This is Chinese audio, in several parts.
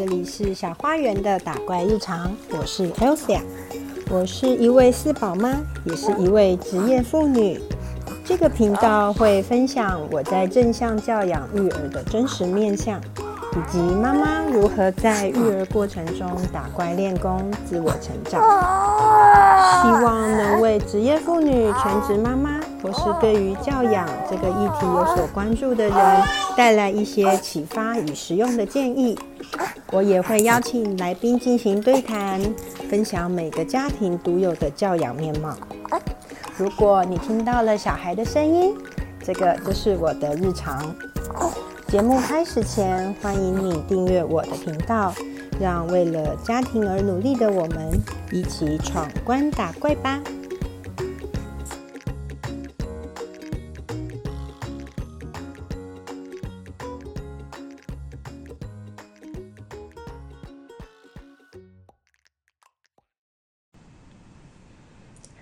这里是小花园的打怪日常，我是 Elsa，我是一位四宝妈，也是一位职业妇女。这个频道会分享我在正向教养育儿的真实面相，以及妈妈如何在育儿过程中打怪练功、自我成长。希望能为职业妇女、全职妈妈，或是对于教养这个议题有所关注的人，带来一些启发与实用的建议。我也会邀请来宾进行对谈，分享每个家庭独有的教养面貌。如果你听到了小孩的声音，这个就是我的日常。节目开始前，欢迎你订阅我的频道，让为了家庭而努力的我们一起闯关打怪吧。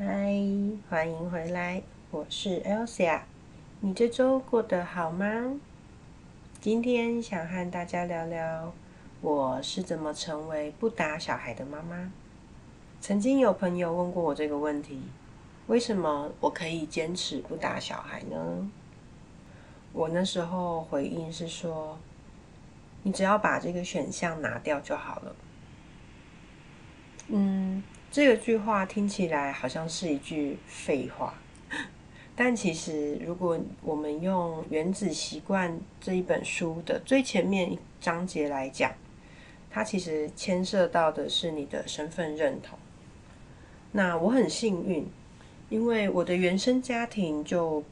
嗨，欢迎回来，我是 Elsa。你这周过得好吗？今天想和大家聊聊，我是怎么成为不打小孩的妈妈。曾经有朋友问过我这个问题：为什么我可以坚持不打小孩呢？我那时候回应是说：你只要把这个选项拿掉就好了。嗯。这个句话听起来好像是一句废话，但其实如果我们用《原子习惯》这一本书的最前面章节来讲，它其实牵涉到的是你的身份认同。那我很幸运，因为我的原生家庭就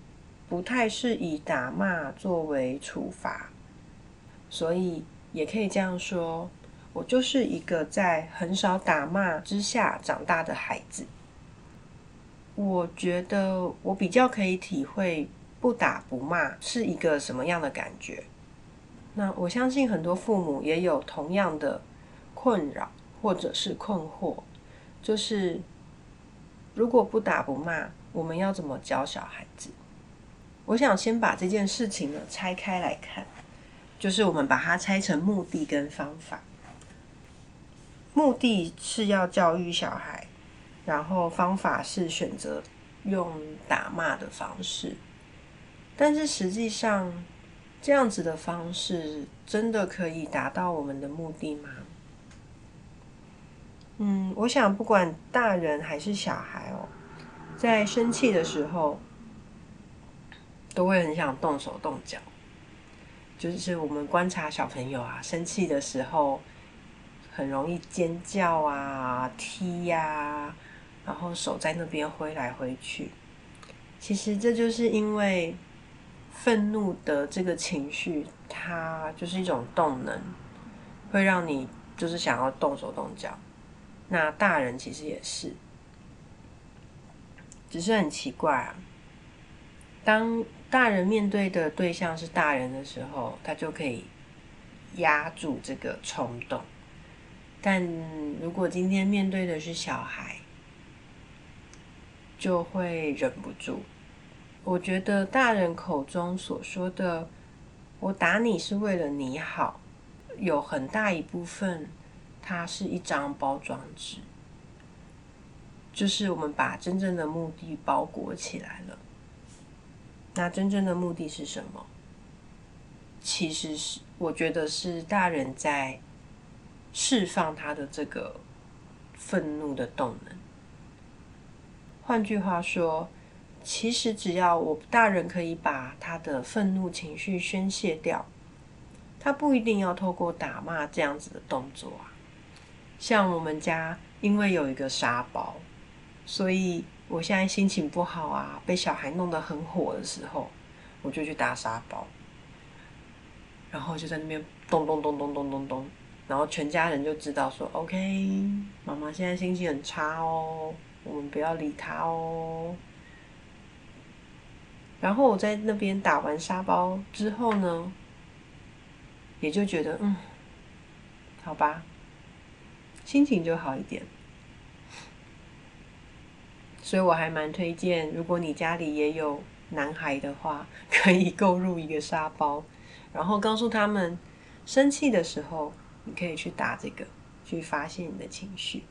不太是以打骂作为处罚，所以也可以这样说。我就是一个在很少打骂之下长大的孩子。我觉得我比较可以体会不打不骂是一个什么样的感觉。那我相信很多父母也有同样的困扰或者是困惑，就是如果不打不骂，我们要怎么教小孩子？我想先把这件事情呢拆开来看，就是我们把它拆成目的跟方法。目的是要教育小孩，然后方法是选择用打骂的方式，但是实际上这样子的方式真的可以达到我们的目的吗？嗯，我想不管大人还是小孩哦，在生气的时候都会很想动手动脚，就是我们观察小朋友啊，生气的时候。很容易尖叫啊、踢呀，然后手在那边挥来挥去。其实这就是因为愤怒的这个情绪，它就是一种动能，会让你就是想要动手动脚。那大人其实也是，只是很奇怪啊。当大人面对的对象是大人的时候，他就可以压住这个冲动。但如果今天面对的是小孩，就会忍不住。我觉得大人口中所说的“我打你是为了你好”，有很大一部分，它是一张包装纸，就是我们把真正的目的包裹起来了。那真正的目的是什么？其实是我觉得是大人在。释放他的这个愤怒的动能。换句话说，其实只要我大人可以把他的愤怒情绪宣泄掉，他不一定要透过打骂这样子的动作啊。像我们家，因为有一个沙包，所以我现在心情不好啊，被小孩弄得很火的时候，我就去打沙包，然后就在那边咚咚咚咚咚咚咚。然后全家人就知道说：“OK，妈妈现在心情很差哦，我们不要理她哦。”然后我在那边打完沙包之后呢，也就觉得嗯，好吧，心情就好一点。所以我还蛮推荐，如果你家里也有男孩的话，可以购入一个沙包，然后告诉他们，生气的时候。你可以去打这个，去发泄你的情绪。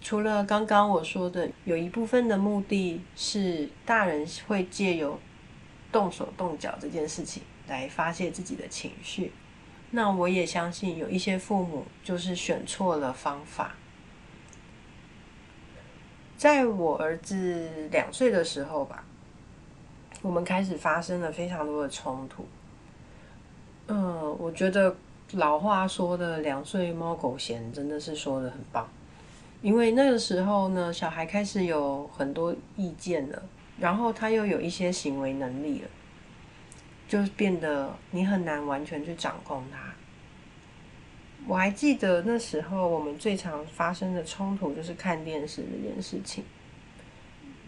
除了刚刚我说的，有一部分的目的是大人会借由动手动脚这件事情来发泄自己的情绪。那我也相信有一些父母就是选错了方法。在我儿子两岁的时候吧，我们开始发生了非常多的冲突。嗯，我觉得老话说的“两岁猫狗嫌”真的是说的很棒。因为那个时候呢，小孩开始有很多意见了，然后他又有一些行为能力了，就变得你很难完全去掌控他。我还记得那时候我们最常发生的冲突就是看电视这件事情。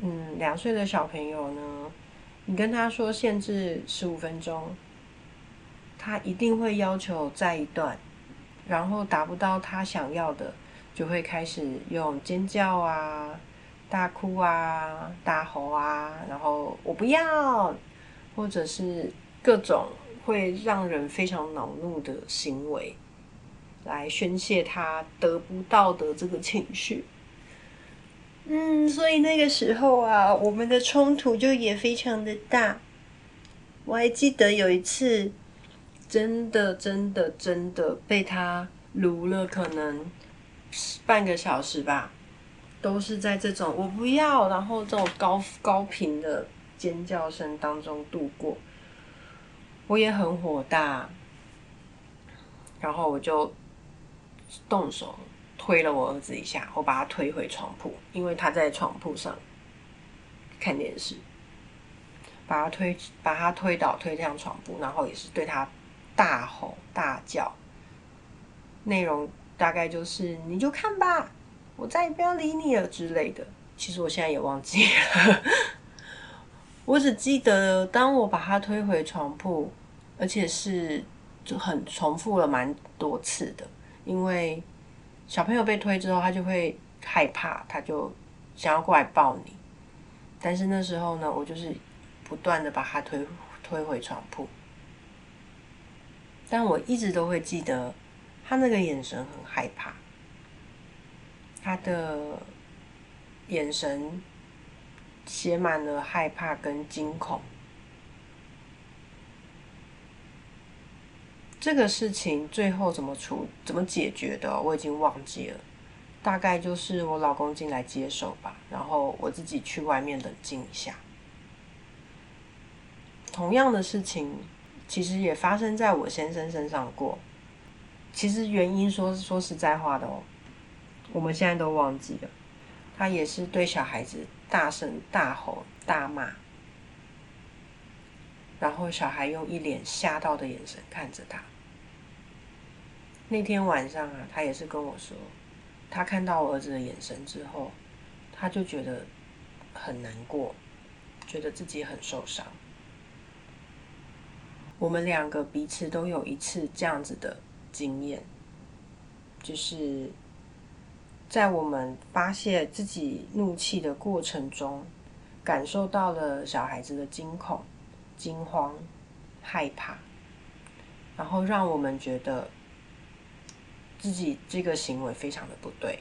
嗯，两岁的小朋友呢，你跟他说限制十五分钟，他一定会要求再一段，然后达不到他想要的。就会开始用尖叫啊、大哭啊、大吼啊，然后我不要，或者是各种会让人非常恼怒的行为，来宣泄他得不到的这个情绪。嗯，所以那个时候啊，我们的冲突就也非常的大。我还记得有一次，真的、真的、真的被他撸了，可能。半个小时吧，都是在这种我不要，然后这种高高频的尖叫声当中度过。我也很火大，然后我就动手推了我儿子一下，我把他推回床铺，因为他在床铺上看电视，把他推把他推倒，推向床铺，然后也是对他大吼大叫，内容。大概就是你就看吧，我再也不要理你了之类的。其实我现在也忘记了，我只记得当我把他推回床铺，而且是就很重复了蛮多次的。因为小朋友被推之后，他就会害怕，他就想要过来抱你。但是那时候呢，我就是不断的把他推推回床铺，但我一直都会记得。他那个眼神很害怕，他的眼神写满了害怕跟惊恐。这个事情最后怎么处、怎么解决的，我已经忘记了。大概就是我老公进来接手吧，然后我自己去外面冷静一下。同样的事情，其实也发生在我先生身上过。其实原因说说实在话的哦，我们现在都忘记了。他也是对小孩子大声大吼大骂，然后小孩用一脸吓到的眼神看着他。那天晚上啊，他也是跟我说，他看到我儿子的眼神之后，他就觉得很难过，觉得自己很受伤。我们两个彼此都有一次这样子的。经验，就是在我们发泄自己怒气的过程中，感受到了小孩子的惊恐、惊慌、害怕，然后让我们觉得自己这个行为非常的不对。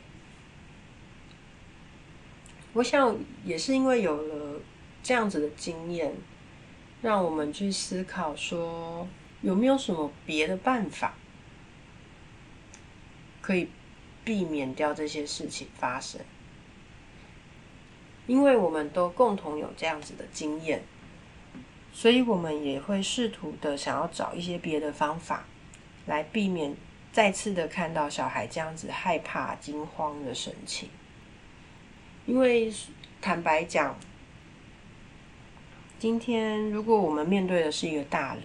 我想也是因为有了这样子的经验，让我们去思考说有没有什么别的办法。可以避免掉这些事情发生，因为我们都共同有这样子的经验，所以我们也会试图的想要找一些别的方法，来避免再次的看到小孩这样子害怕、惊慌的神情。因为坦白讲，今天如果我们面对的是一个大人，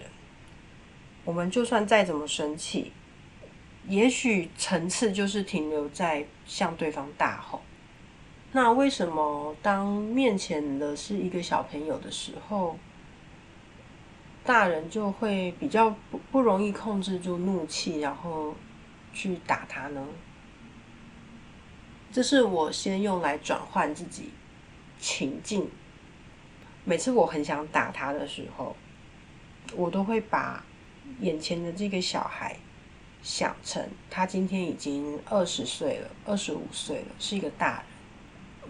我们就算再怎么生气。也许层次就是停留在向对方大吼。那为什么当面前的是一个小朋友的时候，大人就会比较不不容易控制住怒气，然后去打他呢？这是我先用来转换自己情境。每次我很想打他的时候，我都会把眼前的这个小孩。想成他今天已经二十岁了，二十五岁了，是一个大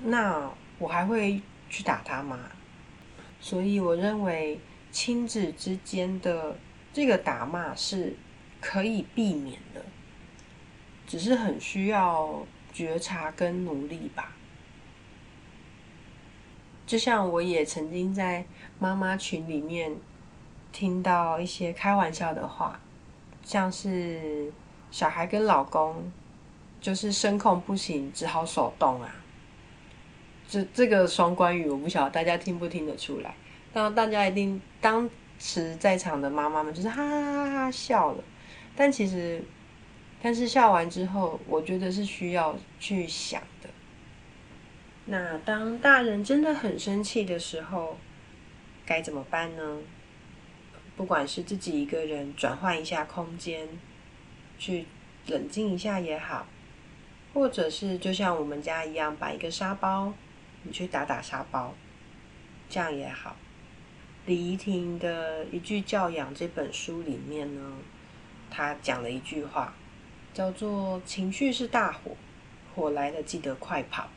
人，那我还会去打他吗？所以我认为亲子之间的这个打骂是可以避免的，只是很需要觉察跟努力吧。就像我也曾经在妈妈群里面听到一些开玩笑的话，像是小孩跟老公就是声控不行，只好手动啊。这这个双关语我不晓得大家听不听得出来，当大家一定当时在场的妈妈们就是哈哈哈哈笑了，但其实，但是笑完之后，我觉得是需要去想的。那当大人真的很生气的时候，该怎么办呢？不管是自己一个人转换一下空间，去冷静一下也好，或者是就像我们家一样，把一个沙包，你去打打沙包，这样也好。李怡婷的一句教养这本书里面呢，他讲了一句话，叫做“情绪是大火，火来了记得快跑”。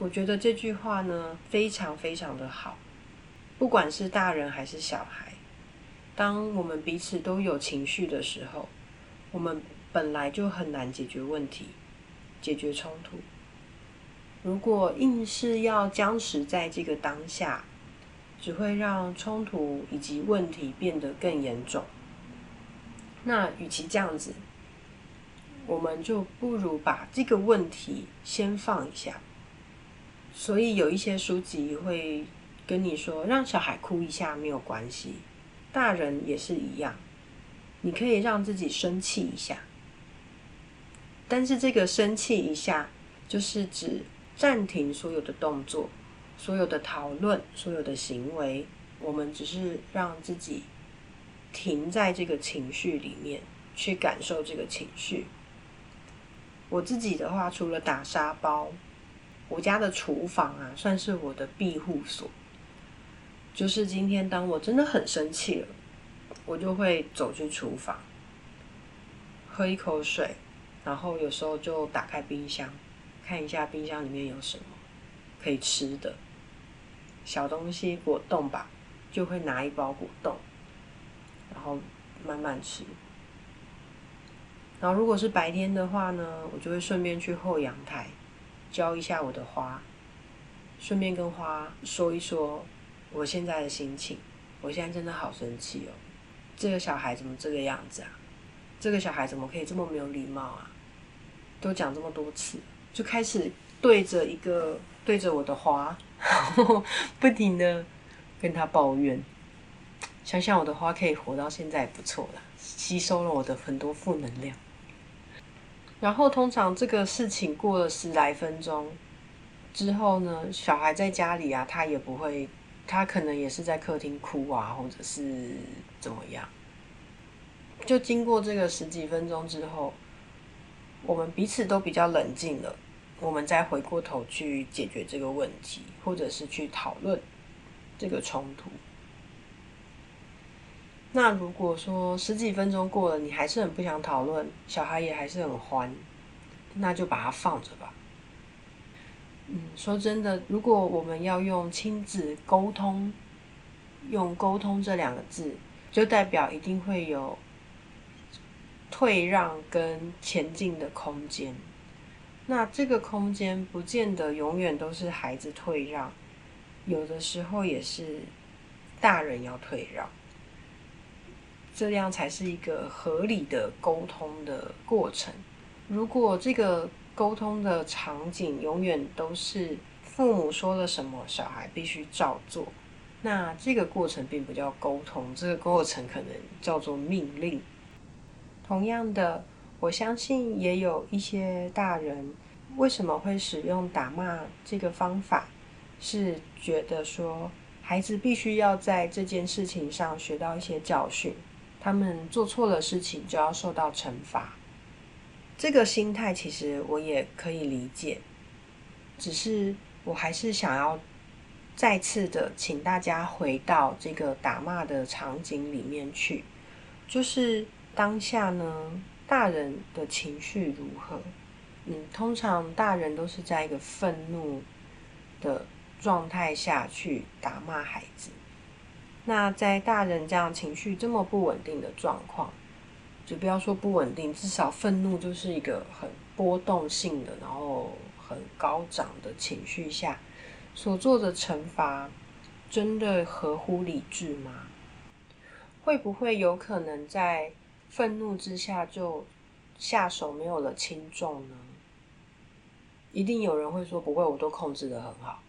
我觉得这句话呢非常非常的好，不管是大人还是小孩，当我们彼此都有情绪的时候，我们本来就很难解决问题、解决冲突。如果硬是要僵持在这个当下，只会让冲突以及问题变得更严重。那与其这样子，我们就不如把这个问题先放一下。所以有一些书籍会跟你说，让小孩哭一下没有关系，大人也是一样，你可以让自己生气一下，但是这个生气一下，就是指暂停所有的动作、所有的讨论、所有的行为，我们只是让自己停在这个情绪里面，去感受这个情绪。我自己的话，除了打沙包。我家的厨房啊，算是我的庇护所。就是今天，当我真的很生气了，我就会走去厨房，喝一口水，然后有时候就打开冰箱，看一下冰箱里面有什么可以吃的小东西，果冻吧，就会拿一包果冻，然后慢慢吃。然后如果是白天的话呢，我就会顺便去后阳台。浇一下我的花，顺便跟花说一说我现在的心情。我现在真的好生气哦！这个小孩怎么这个样子啊？这个小孩怎么可以这么没有礼貌啊？都讲这么多次，就开始对着一个对着我的花，不停的跟他抱怨。想想我的花可以活到现在不错了，吸收了我的很多负能量。然后通常这个事情过了十来分钟之后呢，小孩在家里啊，他也不会，他可能也是在客厅哭啊，或者是怎么样。就经过这个十几分钟之后，我们彼此都比较冷静了，我们再回过头去解决这个问题，或者是去讨论这个冲突。那如果说十几分钟过了，你还是很不想讨论，小孩也还是很欢，那就把它放着吧。嗯，说真的，如果我们要用亲子沟通，用沟通这两个字，就代表一定会有退让跟前进的空间。那这个空间不见得永远都是孩子退让，有的时候也是大人要退让。这样才是一个合理的沟通的过程。如果这个沟通的场景永远都是父母说了什么，小孩必须照做，那这个过程并不叫沟通，这个过程可能叫做命令。同样的，我相信也有一些大人为什么会使用打骂这个方法，是觉得说孩子必须要在这件事情上学到一些教训。他们做错了事情就要受到惩罚，这个心态其实我也可以理解，只是我还是想要再次的请大家回到这个打骂的场景里面去，就是当下呢，大人的情绪如何？嗯，通常大人都是在一个愤怒的状态下去打骂孩子。那在大人这样情绪这么不稳定的状况，就不要说不稳定，至少愤怒就是一个很波动性的，然后很高涨的情绪下所做的惩罚，真的合乎理智吗？会不会有可能在愤怒之下就下手没有了轻重呢？一定有人会说不会，我都控制的很好，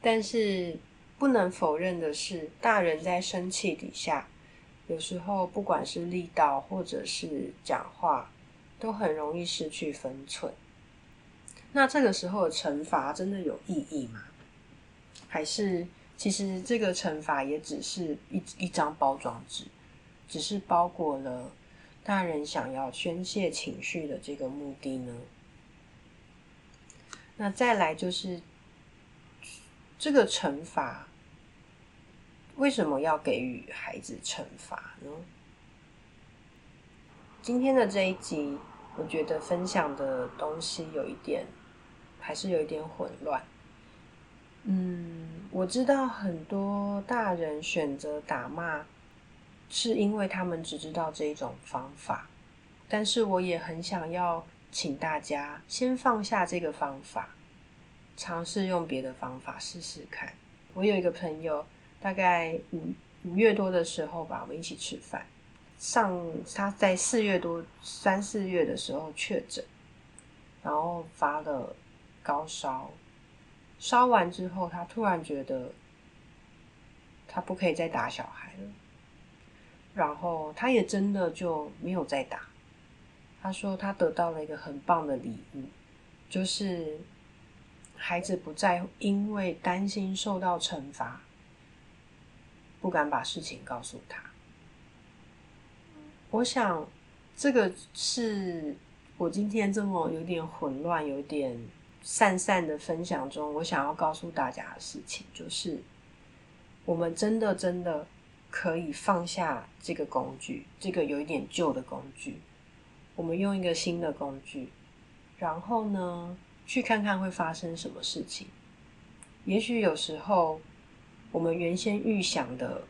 但是。不能否认的是，大人在生气底下，有时候不管是力道或者是讲话，都很容易失去分寸。那这个时候的惩罚真的有意义吗？还是其实这个惩罚也只是一一张包装纸，只是包裹了大人想要宣泄情绪的这个目的呢？那再来就是这个惩罚。为什么要给予孩子惩罚呢？今天的这一集，我觉得分享的东西有一点，还是有一点混乱。嗯，我知道很多大人选择打骂，是因为他们只知道这一种方法。但是我也很想要请大家先放下这个方法，尝试用别的方法试试看。我有一个朋友。大概五五月多的时候吧，我们一起吃饭。上他在四月多三四月的时候确诊，然后发了高烧，烧完之后，他突然觉得他不可以再打小孩了，然后他也真的就没有再打。他说他得到了一个很棒的礼物，就是孩子不再因为担心受到惩罚。不敢把事情告诉他。我想，这个是我今天这么有点混乱、有点散散的分享中，我想要告诉大家的事情，就是我们真的真的可以放下这个工具，这个有一点旧的工具，我们用一个新的工具，然后呢，去看看会发生什么事情。也许有时候。我们原先预想的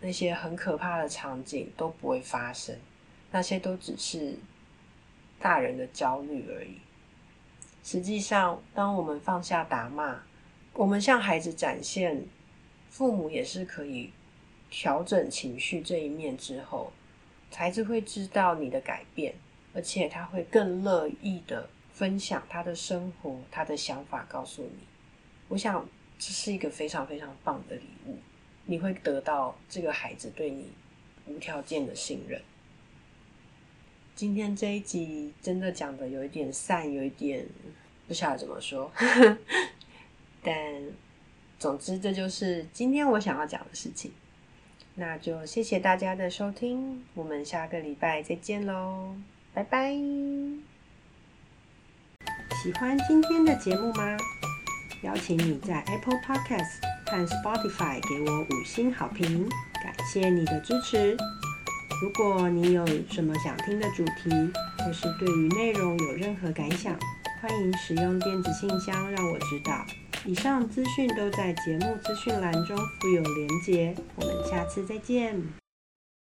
那些很可怕的场景都不会发生，那些都只是大人的焦虑而已。实际上，当我们放下打骂，我们向孩子展现父母也是可以调整情绪这一面之后，孩子会知道你的改变，而且他会更乐意的分享他的生活、他的想法告诉你。我想。这是一个非常非常棒的礼物，你会得到这个孩子对你无条件的信任。今天这一集真的讲的有一点散，有一点不晓得怎么说，但总之这就是今天我想要讲的事情。那就谢谢大家的收听，我们下个礼拜再见喽，拜拜！喜欢今天的节目吗？邀请你在 Apple Podcast 和 Spotify 给我五星好评，感谢你的支持。如果你有什么想听的主题，或是对于内容有任何感想，欢迎使用电子信箱让我知道。以上资讯都在节目资讯栏中附有连结。我们下次再见。